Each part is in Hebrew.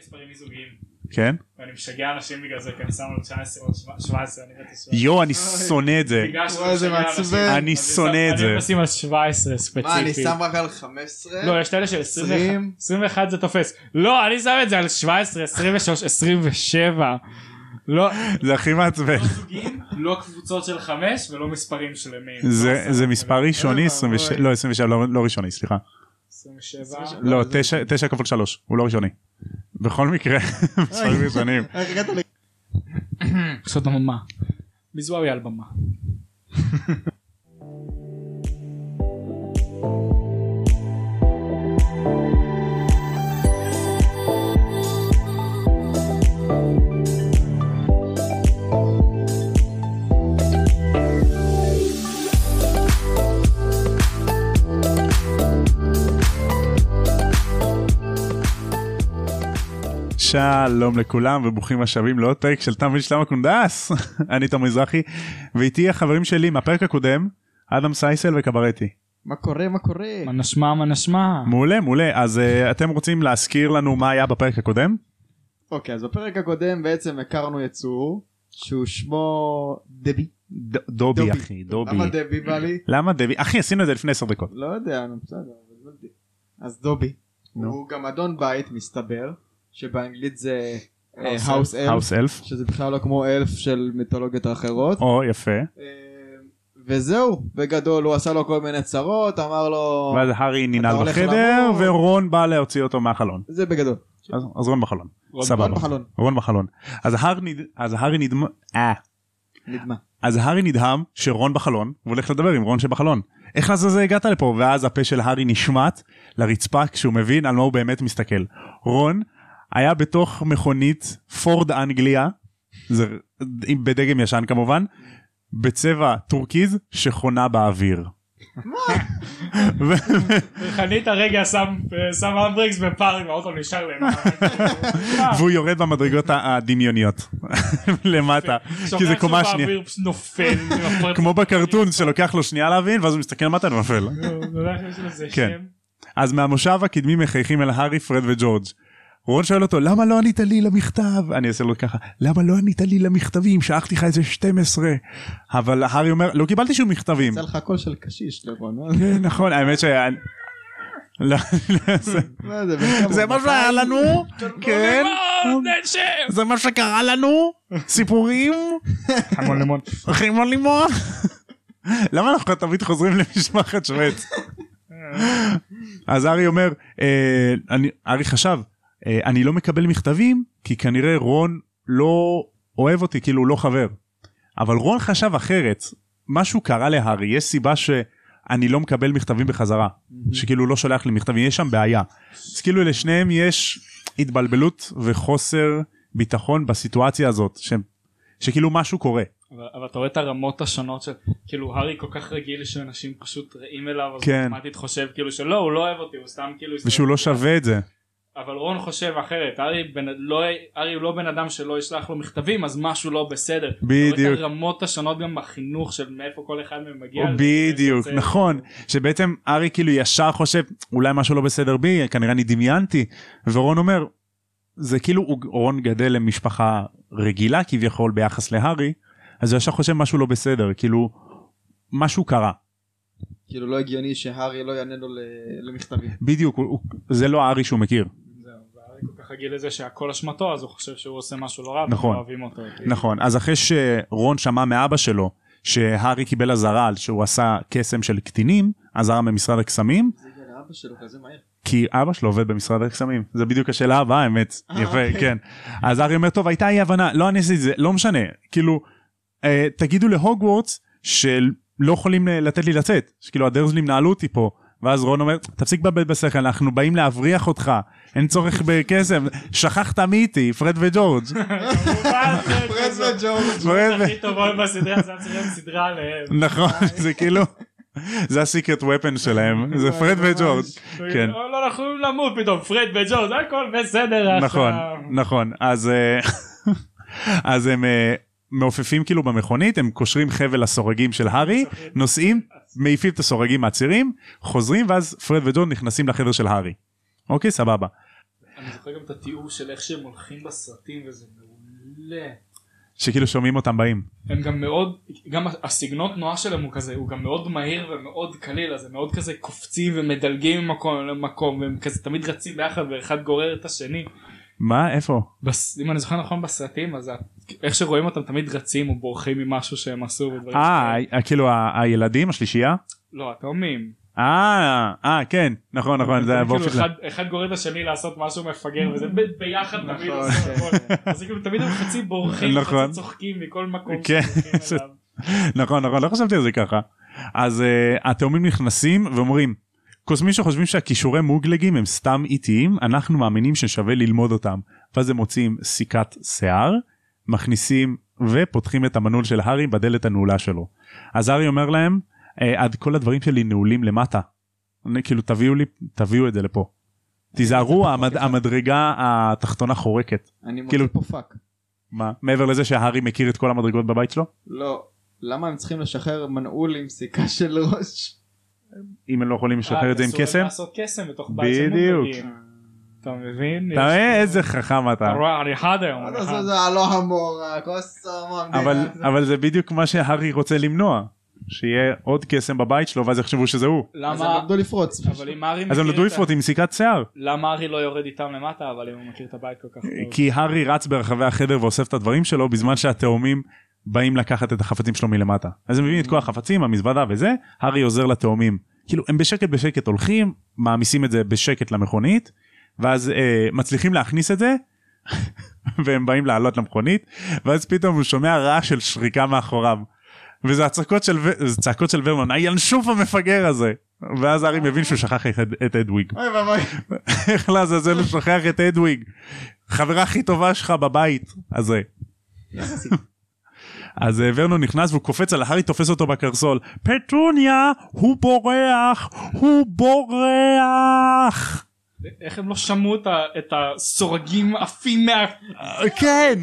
מספרים מיזוגיים. כן? ואני משגע אנשים בגלל זה כי אני שם לו 19 או 17 אני בטח 17. יואו אני שונא את זה. בגלל שזה וואי, זה מעצבן. אני שונא את אני זה. נשים על 17 ספציפית. מה אני שם רק על 15? לא יש את אלה של 21 20. 21 זה תופס. לא אני שם את זה על 17 23 27. לא זה הכי מעצבן. לא זוגים, לא קבוצות של 5 ולא מספרים של ימין. זה מספר ראשוני אוי 27 ואבוי. לא 27 לא לא ראשוני סליחה. 27. לא 9 9 כפול 3 הוא לא ראשוני. בכל מקרה מספרים ראשונים. איך הגעת ל... פשוט במה. ביזוארי על במה. שלום לכולם וברוכים השבים לעוד פרק של תם ושלמה קונדס אני תום מזרחי ואיתי החברים שלי מהפרק הקודם אדם סייסל וקברטי מה קורה מה קורה? מה נשמע מה נשמע. מעולה מעולה אז uh, אתם רוצים להזכיר לנו מה היה בפרק הקודם אוקיי אז בפרק הקודם בעצם הכרנו יצור שהוא שמו דבי. ד- דובי אחי דובי למה דבי בא לי? למה דבי אחי עשינו את זה לפני 10 דקות לא יודע נו בסדר. לא. אז דובי. נו. הוא גם גמדון בית מסתבר שבאנגלית זה House house elf house elf שזה בכלל לא כמו elf של מיתולוגיות האחרות. או יפה אה, וזהו בגדול הוא עשה לו כל מיני צרות אמר לו ואז הארי ננעל בחדר. ורון בא להוציא אותו מהחלון זה בגדול. אז אז רון בחלון רון סבבה רון בחלון. רון בחלון אז הארי נד- אז הארי נדמה אה נדמה. אז הארי נדהם שרון בחלון והוא הולך לדבר עם רון שבחלון. איך לעזאזל הגעת לפה ואז הפה של הארי נשמט לרצפה כשהוא מבין על מה הוא באמת מסתכל. רון היה בתוך מכונית פורד אנגליה זה בדגם ישן כמובן בצבע טורקיז שחונה באוויר. ו- חנית רגע שם אמבריקס בפארק והאוטו נשאר למעלה. והוא יורד במדרגות הדמיוניות למטה כי זה קומה שנייה נופל. כמו בקרטון שלוקח לו שנייה להבין ואז הוא מסתכל למטה ונופל. לזה כן. אז מהמושב הקדמי מחייכים אל הארי פרד וג'ורג'. רון שואל אותו למה לא ענית לי למכתב אני אעשה לו ככה למה לא ענית לי למכתבים שלחתי לך איזה 12 אבל הארי אומר לא קיבלתי שום מכתבים יצא לך קול של קשיש לרון. אה? כן, נכון האמת שהיה. לא, לא, זה-? מה שהיה לנו כן. זה מה שקרה לנו סיפורים המון לימון. חימון לימון למה אנחנו תמיד חוזרים למשפחת שווייץ אז ארי אומר אה, אני ארי חשב אני לא מקבל מכתבים כי כנראה רון לא אוהב אותי כאילו הוא לא חבר. אבל רון חשב אחרת. משהו קרה להארי יש סיבה שאני לא מקבל מכתבים בחזרה שכאילו הוא לא שולח לי מכתבים יש שם בעיה. אז כאילו לשניהם יש התבלבלות וחוסר ביטחון בסיטואציה הזאת ש... שכאילו משהו קורה. אבל אבל אתה רואה את הרמות השונות של כאילו הארי כל כך רגיל שאנשים פשוט רעים אליו אז כן. הוא אוטומטית חושב כאילו שלא הוא לא אוהב אותי הוא סתם כאילו ושהוא לא שווה את זה אבל רון חושב אחרת הארי בן, לא, הארי הוא לא בן אדם שלא ישלח לו מכתבים אז משהו לא בסדר. בדיוק. את הרמות השונות גם בחינוך של מאיפה כל אחד מהם מגיע. בדיוק זה- נכון שבעצם ארי כאילו ישר חושב אולי משהו לא בסדר בי כנראה אני דמיינתי ורון אומר זה כאילו רון גדל למשפחה רגילה כביכול ביחס להארי אז הוא ישר חושב משהו לא בסדר כאילו משהו קרה כאילו לא הגיוני שהארי לא יענה לו למכתבים. בדיוק הוא, זה לא הארי שהוא מכיר זהו, והארי כל כך רגיל לזה שהכל אשמתו אז הוא חושב שהוא עושה משהו לא רע. נכון. ולא אוהבים אותו. נכון אז אחרי שרון שמע מאבא שלו שהארי קיבל אזהרה על שהוא עשה קסם של קטינים אזהרה ממשרד הקסמים זה הגיע לאבא שלו כזה מהר. כי אבא שלו עובד במשרד הקסמים זה בדיוק השאלה הבאה האמת אה, יפה אוקיי. כן אז ארי אומר טוב הייתה אי הבנה לא אני עשיתי את זה לא משנה כאילו אה, תגידו להוגוורטס שלא יכולים אה, לתת לי לצאת שכאילו הדרזלים נעלו אותי פה ואז רון אומר תפסיק לבלבל בשכל אנחנו באים להבריח אותך אין צורך בקסם שכחת מי איתי פרד וג'ורג' פרד וג'ורג'. פרד הכי טובות בסדרה זה היה צריך להיות סדרה עליהם. נכון זה כאילו זה ה-secret weapon שלהם זה פרד וג'ורג' כן. לא לא אנחנו למות פתאום פרד וג'ורג' הכל בסדר. נכון עכשיו. נכון אז אה, אז הם אה, מעופפים כאילו במכונית הם קושרים חבל לסורגים של הארי נוסעים מעיפים את הסורגים מהצירים חוזרים ואז פרד וג'ורג' נכנסים לחדר של הארי. אוקיי סבבה. אני זוכר גם את התיאור של איך שהם הולכים בסרטים וזה מעולה. שכאילו שומעים אותם באים. הם גם מאוד, גם הסגנון תנועה שלהם הוא כזה, הוא גם מאוד מהיר ומאוד קליל, אז הם מאוד כזה קופצים ומדלגים ממקום למקום, והם כזה תמיד רצים ביחד ואחד גורר את השני. מה איפה? בס... אם אני זוכר נכון בסרטים, אז איך שרואים אותם תמיד רצים או בורחים ממשהו שהם עשו אה כאילו ה- הילדים השלישייה? לא, התאומים. אה אה כן נכון נכון זה היה כאילו באופן אחד, אחד גורר את השני לעשות משהו מפגר וזה ב- ביחד תמיד נכון, עושים כן. הכל. אז כאילו תמיד הם חצי בורחים, נכון. חצי צוחקים מכל מקום כן. נכון נכון לא חשבתי על זה ככה. אז uh, התאומים נכנסים ואומרים קוסמים שחושבים שהכישורי מוגלגים הם סתם איטיים אנחנו מאמינים ששווה ללמוד אותם ואז הם מוצאים סיכת שיער מכניסים ופותחים את המנעול של הארי בדלת הנעולה שלו. אז הארי אומר להם אה, עד כל הדברים שלי נעולים למטה. אני, כאילו תביאו לי תביאו את זה לפה. תיזהרו המד, המדרגה התחתונה חורקת. אני מוצא כאילו- what the fuck. מה מעבר לזה שהארי מכיר את כל המדרגות בבית שלו? לא. למה הם צריכים לשחרר מנעול עם סיכה של ראש? אם הם לא יכולים לשחרר את זה עם אה, אסור קסם? לעשות קסם בתוך בית של בדיוק. אתה מבין? אתה פה- איזה חכם אתה. אתה רואה אני אחד היום. זה הלא המור, הכוס המדינה. אבל אבל זה בדיוק מה שהארי רוצה למנוע שיהיה עוד קסם בבית שלו ואז יחשבו שזה הוא אז הם למה? למדו לפרוץ. אבל אם הארי אז הם מכיר נדעו את ה- לפרוט עם סיכת שיער למה הארי לא יורד איתם למטה אבל אם הוא מכיר את הבית כל כך טוב. כי הארי רץ ברחבי החדר ואוסף את הדברים שלו בזמן שהתאומים באים לקחת את החפצים שלו מלמטה. אז הם מביאים את כל החפצים המזוודה וזה הארי עוזר לתאומים. כאילו הם בשקט בשקט הולכים מעמיסים את זה בשקט למכונית ואז אה, מצליחים להכניס את זה והם באים לעלות למכונית ואז פתאום הוא שומע רעש של שריקה מאחוריו. וזה הצעקות של צעקות של ורנון הינשוף המפגר הזה. ואז הארי מבין שהוא שכח את אדוויג. אוי ואבוי. איך לעזאזל הוא שוכח את אדוויג. חברה הכי טובה שלך בבית הזה. אז אה, ורנון נכנס והוא קופץ על הארי תופס אותו בקרסול. פטוניה הוא בורח! הוא בורח! איך הם לא שמעו את הסורגים עפים מה... אה, כן!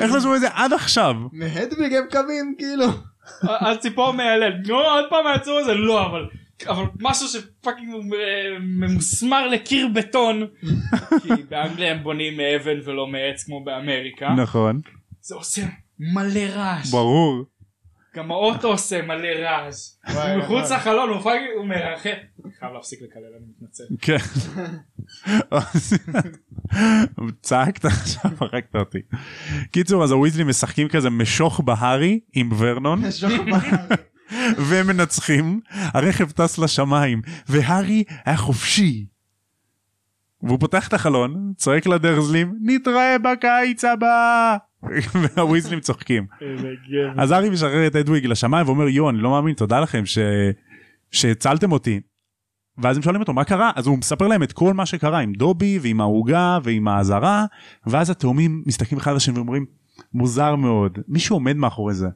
איך לא שמעו את זה עד עכשיו? מהדוויג הם קמים כאילו. הציפור מהלל. נו עוד פעם היצור הזה? לא אבל. אבל משהו שפאקינג אה, ממוסמר לקיר בטון. כי באנגליה הם בונים מאבן ולא מעץ כמו באמריקה. נכון. זה עושה מלא רעש ברור גם האוטו עושה מלא רעש מחוץ וואי. לחלון הוא fucking הוא אני חייב להפסיק לקלל אני מתנצל כן. צעקת עכשיו הרגת אותי. קיצור אז הוויזלים משחקים כזה משוך בהארי עם ורנון משוך בהארי. והם מנצחים הרכב טס לשמיים והארי היה חופשי. והוא פותח את החלון צועק לדרסלים נתראה בקיץ הבא והוויזלים צוחקים. אז הארי משחרר את אדוויג לשמיים ואומר יו אני לא מאמין תודה לכם ש... שהצלתם אותי. ואז הם שואלים אותו מה קרה אז הוא מספר להם את כל מה שקרה עם דובי ועם העוגה ועם האזהרה ואז התאומים מסתכלים אחד על השני ואומרים מוזר מאוד מישהו עומד מאחורי זה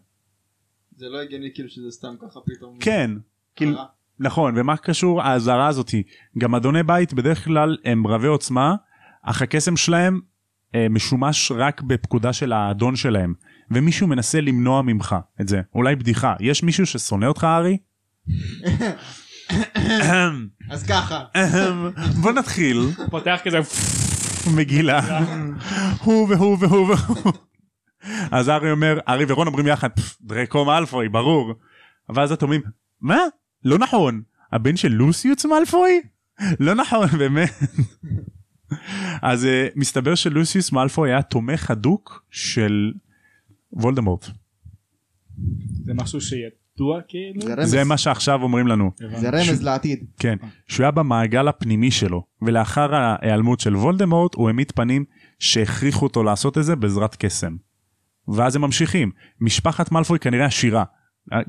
זה לא הגיוני כאילו שזה סתם ככה פתאום. כן כאילו קרה. נכון ומה קשור האזהרה הזאתי גם אדוני בית בדרך כלל הם רבי עוצמה אך הקסם שלהם אה, משומש רק בפקודה של האדון שלהם. ומישהו מנסה למנוע ממך את זה. אולי בדיחה. יש מישהו ששונא אותך ארי? אז ככה. בוא נתחיל. פותח כזה מגילה. הוא והוא והוא והוא אז ארי אומר ארי ורון אומרים יחד "פפ, דרקו מאלפוי ברור. ואז אתם אומרים מה לא נכון. הבן של לוסיוס מאלפוי? לא נכון באמת. אז uh, מסתבר שלוסיוס מאלפוי היה תומך הדוק של וולדמורט. זה משהו שידוע כאילו? זה. זה מה שעכשיו אומרים לנו. זה רמז. לעתיד. כן. שהוא היה במעגל הפנימי שלו ולאחר ההיעלמות של וולדמורט הוא העמיד פנים שהכריחו אותו לעשות את זה בעזרת קסם. ואז הם ממשיכים. משפחת מאלפוי כנראה עשירה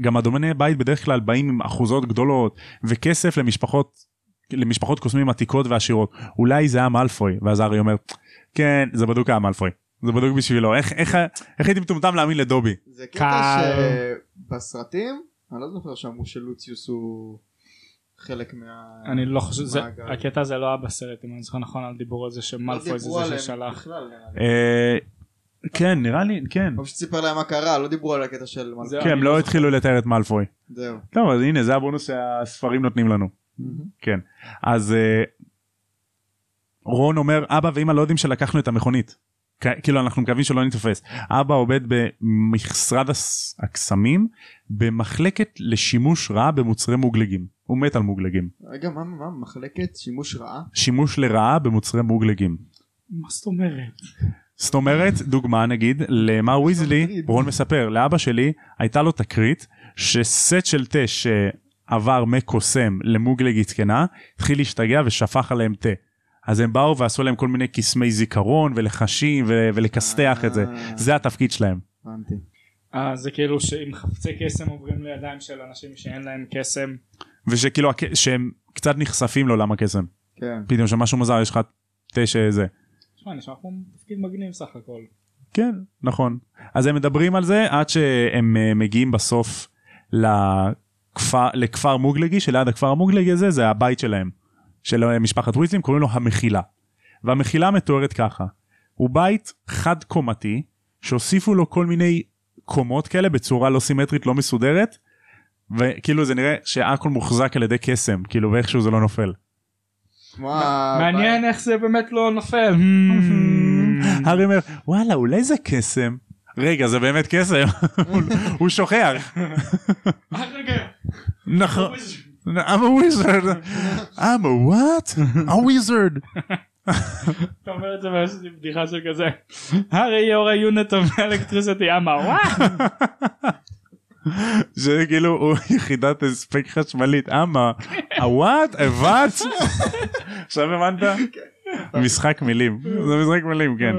גם אדומני בית בדרך כלל באים עם אחוזות גדולות וכסף למשפחות למשפחות קוסמים עתיקות ועשירות. אולי זה היה מאלפוי ואז ארי אומר כן זה בדוק היה מאלפוי. זה בדוק בשבילו. איך איך איך הייתי מטומטם להאמין לדובי? זה קטע. שבסרטים אני לא זוכר שאמרו שלוציוס הוא חלק מה... אני לא חושב זה. הקטע הזה לא היה בסרט אם אני זוכר נכון על דיבור על זה לא שמלפוי זה דיברו זה ששלח כן נראה לי כן הוא פשוט סיפר להם מה קרה לא דיברו על הקטע של זה- כן הם לא לא התחילו לתאר את מאלפוי. זהו. טוב אז הנה זה הבונוס שהספרים נותנים לנו כן אז אה, רון אומר אבא ואמא לא יודעים שלקחנו את המכונית. כאילו אנחנו מקווים שלא נתפס. אבא עובד במשרד הקסמים במחלקת לשימוש רע במוצרי מוגלגים. הוא מת על מוגלגים. רגע, מה, מה, מחלקת שימוש רעה? שימוש לרעה במוצרי מוגלגים. מה זאת אומרת? זאת אומרת דוגמה נגיד למר ויזלי. רון מספר לאבא שלי הייתה לו תקרית שסט של תה שעבר מקוסם למוגלגית זקנה התחיל להשתגע ושפך עליהם תה. אז הם באו ועשו להם כל מיני קסמי זיכרון ולחשים ו- ולכסתח את זה אה. זה התפקיד שלהם. הבנתי. אה, זה כאילו שאם חפצי קסם עוברים לידיים של אנשים שאין להם קסם. ושכאילו שהם קצת נחשפים לעולם הקסם כן. פתאום שמשהו מוזר יש לך תה שזה תשמע, נשמע כמו תפקיד מגניב סך הכל. כן נכון אז הם מדברים על זה עד שהם אה, מגיעים בסוף לכפר, לכפר מוגלגי שליד הכפר המוגלגי הזה זה הבית שלהם של אה, משפחת ויזלים קוראים לו המחילה והמחילה מתוארת ככה הוא בית חד קומתי שהוסיפו לו כל מיני קומות כאלה בצורה לא סימטרית לא מסודרת וכאילו זה נראה שהכל מוחזק על ידי קסם כאילו ואיכשהו זה לא נופל. מעניין איך זה באמת לא נופל. הארי אומר וואלה אולי זה קסם. רגע זה באמת קסם הוא- שוכח אה. נכון I'm a wizard I'm a what? a wizard אתה אומר את זה ויש לי בדיחה של כזה. הרי your unit of electricity אמר וואו. כאילו הוא יחידת הספק חשמלית אמה a what? עכשיו הבנת? משחק מילים זה משחק מילים כן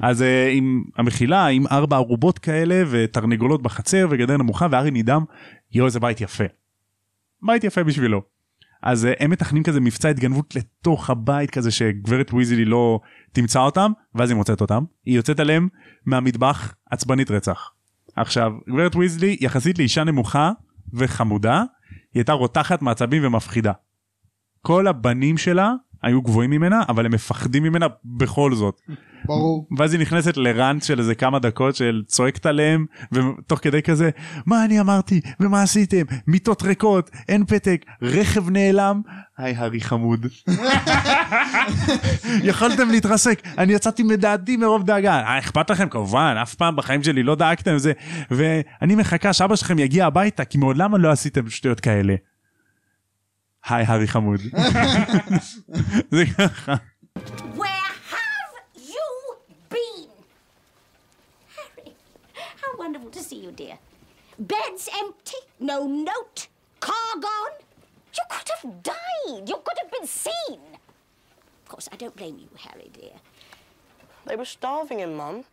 אז אה, עם המחילה עם ארבע ערובות כאלה ותרנגולות בחצר וגדר נמוכה וארי נדהם יואו איזה בית יפה. בית יפה בשבילו. אז אה, הם מתכננים כזה מבצע התגנבות לתוך הבית כזה שגברת ויזלי לא תמצא אותם ואז היא מוצאת אותם היא יוצאת עליהם מהמטבח עצבנית רצח. עכשיו גברת ויזלי יחסית לאישה נמוכה וחמודה היא הייתה רותחת מעצבים ומפחידה. כל הבנים שלה היו גבוהים ממנה אבל הם מפחדים ממנה בכל זאת. ברור. ואז היא נכנסת לראנט של איזה כמה דקות של צועקת עליהם ותוך כדי כזה מה אני אמרתי ומה עשיתם מיטות ריקות אין פתק רכב נעלם היי הארי חמוד. יכולתם להתרסק אני יצאתי מדעתי מרוב דאגה אה, אכפת לכם כמובן אף פעם בחיים שלי לא דאגתם זה ואני מחכה שאבא שלכם יגיע הביתה כי מעולם לא עשיתם שטויות כאלה. היי הארי חמוד. זה ככה. Where have you been? Harry, how wonderful to see you, dear. Bed's empty, no note, car gone. You could have died. You could have been seen. Of course, I don't blame you, Harry, dear. They were starving him, Mum.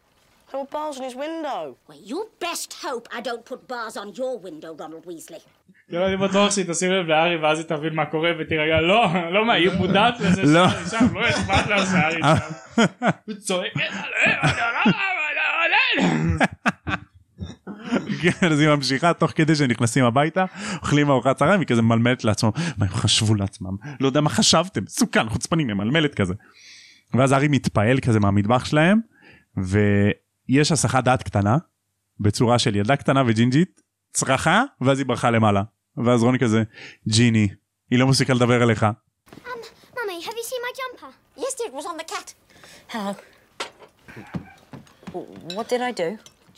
There were bars on his window. Well, you best hope I don't put bars on your window, Ronald Weasley. כאילו אני בטוח שהיא תשים לב להארי ואז היא תבין מה קורה ותירגע לא לא מה היא מודעת לזה לא. שם לא אכפת לה שהארי שם. היא צועקת עליהם. כן, אז היא ממשיכה תוך כדי שנכנסים הביתה אוכלים ארוחת צהריים היא כזה ממלמלת לעצמם מה הם חשבו לעצמם לא יודע מה חשבתם מסוכן חוצפנים ממלמלת כזה. ואז הארי מתפעל כזה מהמטבח שלהם ויש הסחת דעת קטנה בצורה של ילדה קטנה וג'ינג'ית צרחה ואז היא ברחה למעלה ואז רוני כזה ג'יני היא לא מפסיקה לדבר אליך Um, Mummy, have you seen my jumper? Yes, dear, it was on the cat. How? What did I do?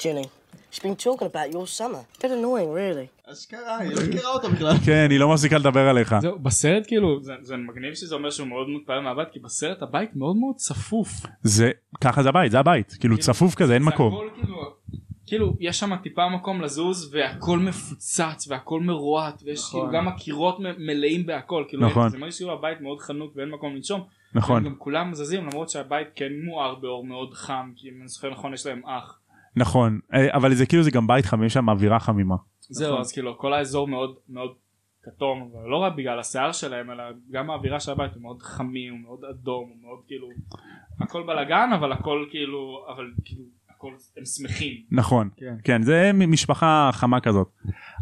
Ginny, she's been talking about your summer. Bit annoying, really. אשכרה, היא לא מכירה אותו בכלל. כן היא לא מפסיקה לדבר עליך זהו בסרט כאילו זה- זה מגניב שזה אומר שהוא מאוד מותפעל מהבית כי בסרט הבית מאוד מאוד צפוף. זה ככה זה הבית זה הבית כאילו צפוף כזה אין מקום הכל כאילו כאילו יש שם טיפה מקום לזוז והכל מפוצץ והכל מרועט ויש נכון. כאילו גם הקירות מלאים בהכל כאילו נכון. זה מרגיש כאילו הבית מאוד חנוק ואין מקום לנשום. נכון גם כולם זזים למרות שהבית כן מואר באור מאוד חם כי אם אני זוכר נכון יש להם אח. נכון אה, אבל זה כאילו זה גם בית חם יש שם אווירה חמימה. זהו אז כאילו כל האזור מאוד מאוד כתום לא רק בגלל השיער שלהם אלא גם האווירה של הבית הוא מאוד חמי הוא מאוד אדום הוא מאוד כאילו הכל בלאגן אבל הכל כאילו אבל כאילו הכל הם שמחים. נכון כן. כן זה משפחה חמה כזאת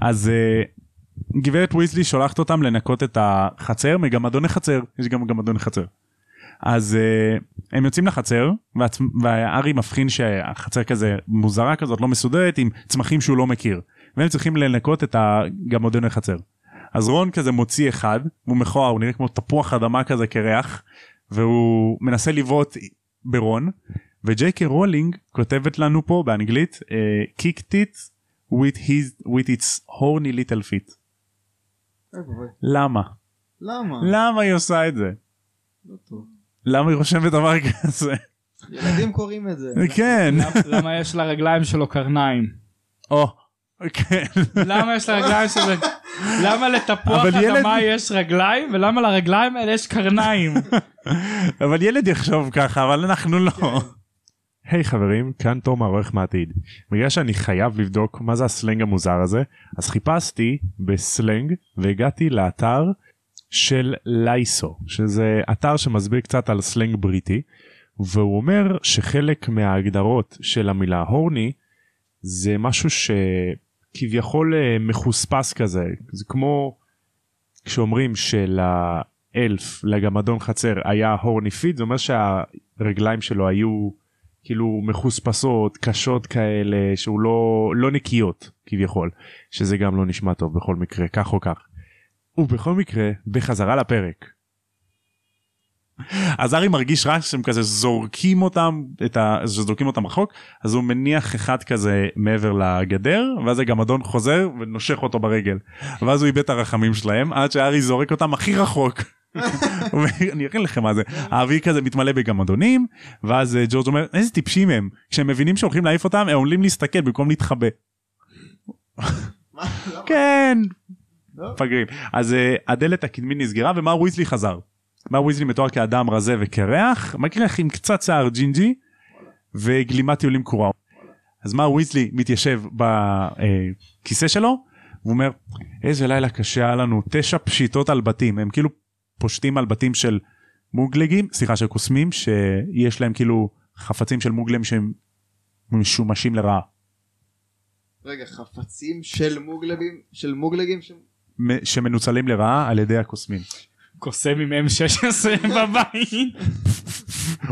אז אה, גברת ויזלי שולחת אותם לנקות את החצר מגמדוני חצר יש גם גמדוני חצר. אז אה, הם יוצאים לחצר והצ- והארי מבחין שהחצר כזה מוזרה כזאת לא מסודרת עם צמחים שהוא לא מכיר והם צריכים לנקות את הגמדוני חצר. אז רון כזה מוציא אחד הוא מכוער הוא נראה כמו תפוח אדמה כזה קרח והוא מנסה לבעוט ברון וג'יי קיי רולינג כותבת לנו פה באנגלית אה, kicked it with his with its horny little feet. למה? למה? למה היא עושה את זה? לא טוב. למה היא רושמת דבר כזה? ילדים קוראים את זה. כן. למה יש לרגליים שלו קרניים? או. כן. למה יש לרגליים שלו... למה לתפוח אדמה יש רגליים ולמה לרגליים האלה יש קרניים? אבל ילד יחשוב ככה אבל אנחנו לא. היי חברים כאן תום העורך מהעתיד. בגלל שאני חייב לבדוק מה זה הסלנג המוזר הזה אז חיפשתי בסלנג והגעתי לאתר של לייסו שזה אתר שמסביר קצת על סלנג בריטי והוא אומר שחלק מההגדרות של המילה הורני זה משהו שכביכול אה, מחוספס כזה זה כמו כשאומרים שלאלף לגמדון חצר היה הורני פיד זה אומר שהרגליים שלו היו כאילו מחוספסות קשות כאלה שהוא לא לא נקיות כביכול שזה גם לא נשמע טוב בכל מקרה כך או כך. ובכל מקרה בחזרה לפרק. אז ארי מרגיש רע שהם כזה זורקים אותם את ה... זורקים אותם רחוק אז הוא מניח אחד כזה מעבר לגדר ואז הגמדון חוזר ונושך אותו ברגל ואז הוא איבד את הרחמים שלהם עד שארי זורק אותם הכי רחוק. אני אראה לכם מה זה האוויר כזה מתמלא בגמדונים ואז אה, ג'ורג' אומר איזה טיפשים הם כשהם מבינים שהולכים להעיף אותם הם עולים להסתכל במקום להתחבא. כן? מפגרים אז אה, הדלת הקדמית נסגרה ומר ויזלי חזר. מר ויזלי מתואר כאדם רזה וקרח מקריח עם קצת שיער ג'ינג'י וגלימת טיולים ירוקה. אז מר ויזלי מתיישב בכיסא שלו והוא אומר איזה לילה קשה היה לנו תשע פשיטות על בתים הם כאילו פושטים על בתים של מוגלגים סליחה של קוסמים שיש להם כאילו חפצים של מוגלגים שהם משומשים לרעה. רגע, חפצים של מוגלגים? של מוגלגים? ש- שמנוצלים לרעה על ידי הקוסמים. קוסם עם M16 בבית.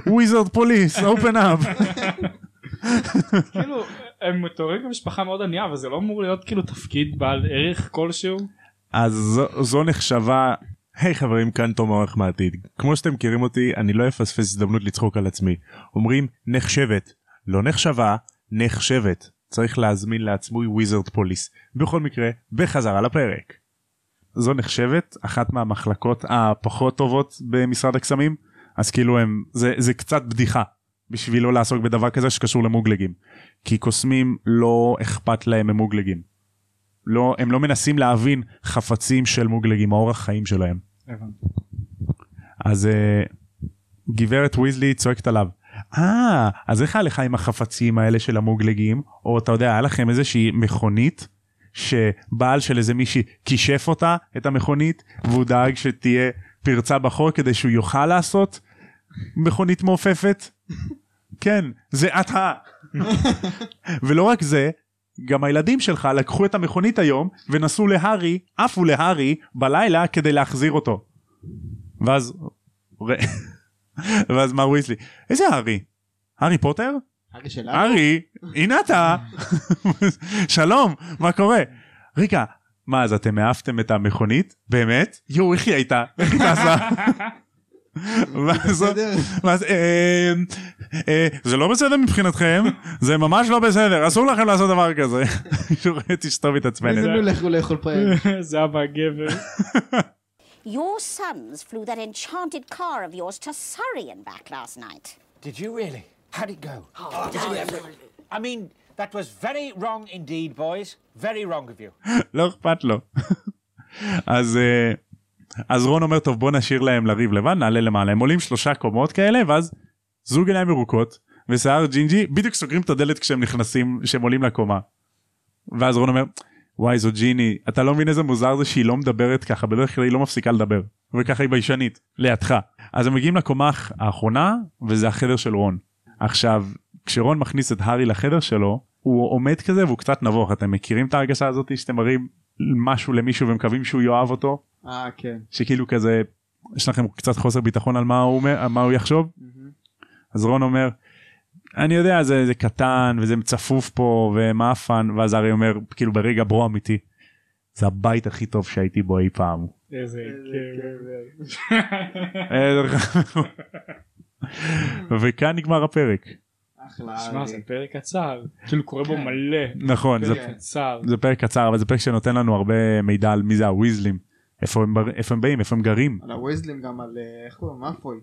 וויזרד פוליס open up. כאילו הם מתוארים כמשפחה מאוד ענייה אבל זה לא אמור להיות כאילו תפקיד בעל ערך כלשהו. אז זו, זו נחשבה היי חברים כאן תום העורך מהעתיד כמו שאתם מכירים אותי אני לא אפספס הזדמנות לצחוק על עצמי אומרים נחשבת לא נחשבה נחשבת צריך להזמין לעצמי וויזרד פוליס בכל מקרה בחזרה לפרק. זו נחשבת אחת מהמחלקות הפחות טובות במשרד הקסמים? אז כאילו הם זה זה קצת בדיחה בשביל לא לעסוק בדבר כזה שקשור למוגלגים. כי קוסמים לא אכפת להם ממוגלגים. לא הם לא מנסים להבין חפצים של מוגלגים האורח חיים שלהם. אז uh, גברת ויזלי צועקת עליו. אה אז איך היה לך עם החפצים האלה של המוגלגים? או אתה יודע היה לכם איזושהי מכונית שבעל של איזה מישהי כישף אותה את המכונית והוא דאג שתהיה פרצה בחור כדי שהוא יוכל לעשות מכונית מעופפת כן זה אתה ולא רק זה גם הילדים שלך לקחו את המכונית היום ונסעו להארי עפו להארי בלילה כדי להחזיר אותו. ואז ואז מר ויסלי איזה הארי? הארי פוטר? הארי שלנו? הארי הנה אתה שלום מה קורה רגע מה אז אתם העפתם את המכונית באמת יואו איך היא הייתה איך היא טסה. ואז, אה, זה לא בסדר מבחינתכם זה ממש לא בסדר אסור לכם לעשות דבר כזה. רואה את מתעצבנת. איזה לכו לאכול פעם. זה אבא גבר. Your sons flew that enchanted car of yours to Surrey and back last night. Did you really? How'd it go? I mean, that was very wrong indeed, boys. Very wrong of you. לא אכפת לו. אז אה, אז רון אומר טוב בוא נשאיר להם לריב לבד נעלה למעלה הם עולים שלושה קומות כאלה ואז זוג עיניים ירוקות ושיער ג'ינג'י בדיוק סוגרים את הדלת כשהם נכנסים כשהם עולים לקומה. ואז רון אומר וואי זו ג'יני אתה לא מבין איזה מוזר זה שהיא לא מדברת ככה בדרך כלל היא לא מפסיקה לדבר וככה היא ביישנית לידך אז הם מגיעים לקומה האחרונה וזה החדר של רון. עכשיו כשרון מכניס את הארי לחדר שלו הוא עומד כזה והוא קצת נבוך. אתם מכירים את ההרגשה הזאת שאתם מראים משהו למישהו ומקווים שהוא יאהב אותו? אה, כן. שכאילו כזה יש לכם קצת חוסר ביטחון על מה הוא אומר על מה הוא יחשוב? אז רון אומר אני יודע זה, זה קטן וזה צפוף פה ומאפן ואז ארי אומר כאילו ברגע ברו אמיתי זה הבית הכי טוב שהייתי בו אי פעם. איזה איזה קבר. וכאן נגמר הפרק. אחלה. שמע זה. פרק קצר כאילו קורה בו מלא. נכון זה כן. קצר. זה פרק קצר אבל זה פרק שנותן לנו הרבה מידע על מי זה הוויזלים איפה הם איפה הם באים איפה הם גרים על הוויזלים גם על אה, איך קוראים? מאפוי.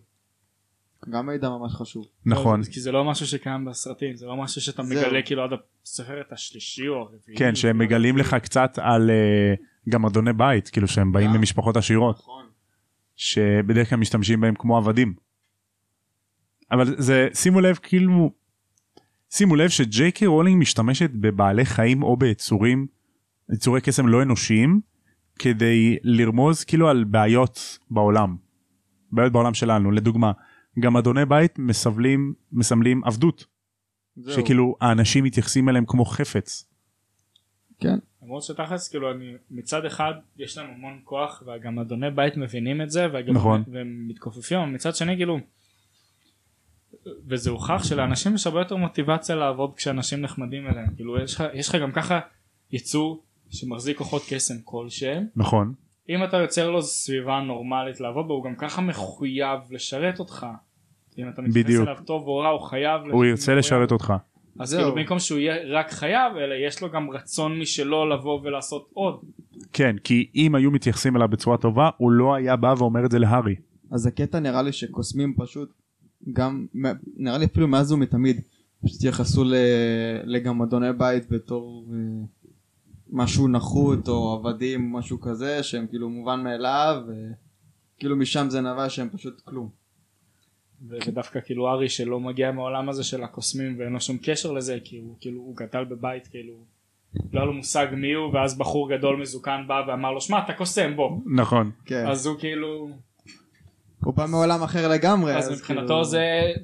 גם מידע ממש חשוב. נכון כי זה לא משהו שקיים בסרטים זה לא משהו שאתה. מגלה כאילו עד הסרט השלישי או הרביעי. כן שהם מגלים לך קצת על אה, גם אדוני בית כאילו שהם באים גם. ממשפחות עשירות נכון. שבדרך כלל משתמשים בהם כמו עבדים. אבל זה שימו לב כאילו שימו לב שג'יי קיי רולינג משתמשת בבעלי חיים או ביצורים יצורי קסם לא אנושיים כדי לרמוז כאילו על בעיות בעולם. בעיות בעולם שלנו לדוגמה גם אדוני בית מסבלים מסמלים עבדות זהו. שכאילו האנשים מתייחסים אליהם כמו חפץ. כן. למרות שתכלס כאילו אני מצד אחד יש להם המון כוח וגם אדוני בית מבינים את זה וגם נכון. והם מתכופפים אבל מצד שני כאילו וזה הוכח שלאנשים יש הרבה יותר מוטיבציה לעבוד כשאנשים נחמדים אליהם כאילו יש לך יש לך גם ככה יצור שמחזיק כוחות קסם כלשהם נכון אם אתה יוצר לו סביבה נורמלית לעבוד בה הוא גם ככה מחויב לשרת אותך. אם אתה מתייחס בדיוק. אליו טוב או רע הוא חייב הוא ירצה מחויב. לשרת אותך. אז זהו. כאילו במקום שהוא יהיה רק חייב אלא יש לו גם רצון משלו לבוא ולעשות עוד. כן כי אם היו מתייחסים אליו בצורה טובה הוא לא היה בא ואומר את זה להארי. אז הקטע נראה לי שקוסמים פשוט גם נראה לי אפילו מאז ומתמיד פשוט התייחסו ל- לגם אדוני בית בתור אה, משהו נחות או עבדים משהו כזה שהם כאילו מובן מאליו וכאילו משם זה נבע שהם פשוט כלום. ודווקא כאילו ארי שלא מגיע מהעולם הזה של הקוסמים ואין לו שום קשר לזה כי הוא כאילו הוא גדל בבית כאילו לא היה לו מושג מי הוא ואז בחור גדול מזוקן בא ואמר לו שמע אתה קוסם בוא נכון. כן. אז הוא כאילו הוא בא מעולם אחר לגמרי. אז מבחינתו כאילו- זה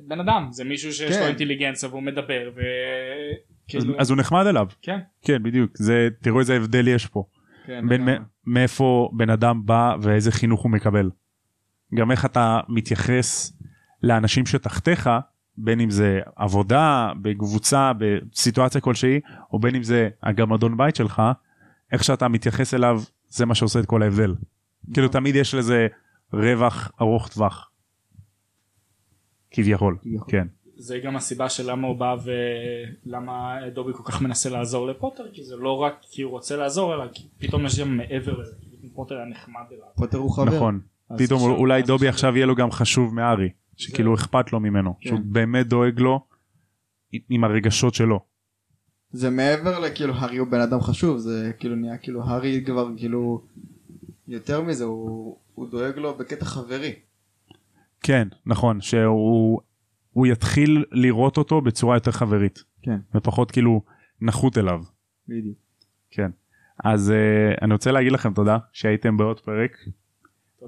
בן אדם זה מישהו שיש לו כן. אינטליגנציה והוא מדבר אז, וכאילו אז הוא נחמד אליו. כן כן בדיוק זה תראו איזה הבדל יש פה. כן, בין לגמרי. מ- מאיפה בן אדם בא ואיזה חינוך הוא מקבל. גם איך אתה מתייחס לאנשים שתחתיך בין אם זה עבודה בקבוצה בסיטואציה כלשהי או בין אם זה הגמדון בית שלך איך שאתה מתייחס אליו זה מה שעושה את כל ההבדל. כאילו תמיד יש לזה רווח ארוך טווח. כביכול. כביכול. כן. זה גם הסיבה של למה הוא בא ולמה דובי כל כך מנסה לעזור לפוטר כי זה לא רק כי הוא רוצה לעזור אלא כי פתאום יש גם מעבר לזה פוטר היה נחמד אליו. פוטר הוא חבר. נכון. פתאום עכשיו- אולי דובי עכשיו- עכשיו יהיה לו גם חשוב מארי שכאילו אכפת לו ממנו כן. שהוא באמת דואג לו עם הרגשות שלו. זה מעבר לכאילו הארי הוא בן אדם חשוב זה כאילו נהיה כאילו הארי כבר כאילו יותר מזה הוא, הוא דואג לו בקטע חברי. כן נכון שהוא הוא יתחיל לראות אותו בצורה יותר חברית כן. ופחות כאילו נחות אליו. בדיוק. כן. אז uh, אני רוצה להגיד לכם תודה שהייתם בעוד פרק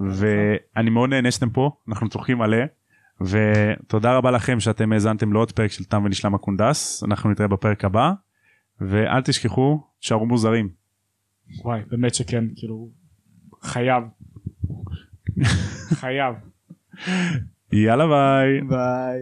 ואני מאוד נהנה שאתם פה אנחנו צוחקים מלא ותודה רבה לכם שאתם האזנתם לעוד פרק של תם ונשלם הקונדס אנחנו נתראה בפרק הבא ואל תשכחו שערו מוזרים. וואי באמת שכן כאילו חייב. חייב. יאללה ביי. ביי.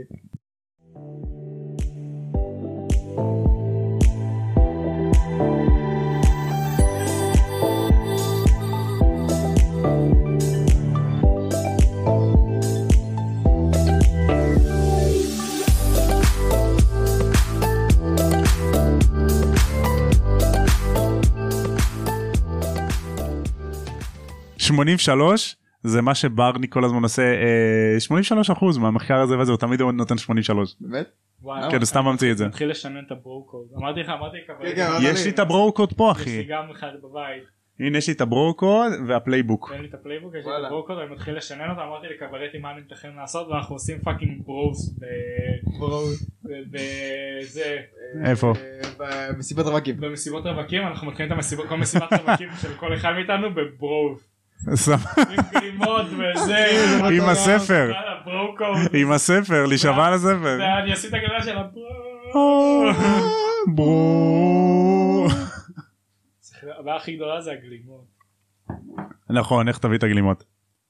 שמונים ושלוש זה מה שבארני כל הזמן עושה אה, 83 אחוז מהמחקר הזה וזה הוא תמיד נותן 83 באמת? וואי, כן הוא סתם ממציא את זה. מתחיל לשנן את ה-Bro Code. אמרתי לך אמרתי לך כן, כן, יש לי את ה-Bro Code פה יש לי אחי גם אחד בבית. הנה יש לי את ה-Bro Code וה-Playbook תן לי את ה-Playbook יש לי את. ה-Bro Code אני מתחיל לשנן אותו אמרתי לקברטי מה אני מתכנן לעשות ואנחנו עושים fucking ברוס וזה איפה? אה, במסיבת רווקים. במסיבות רווקים אנחנו מתחילים את המסיבות כל מסיבת רווקים של כל אחד מאיתנו בברוס. עם גלימות וזה. עם הספר. עם הספר להישבע על הספר ואני אשים את הגלימה של הברוקוד. ברו הבעיה הכי גדולה זה הגלימות. נכון איך תביא את הגלימות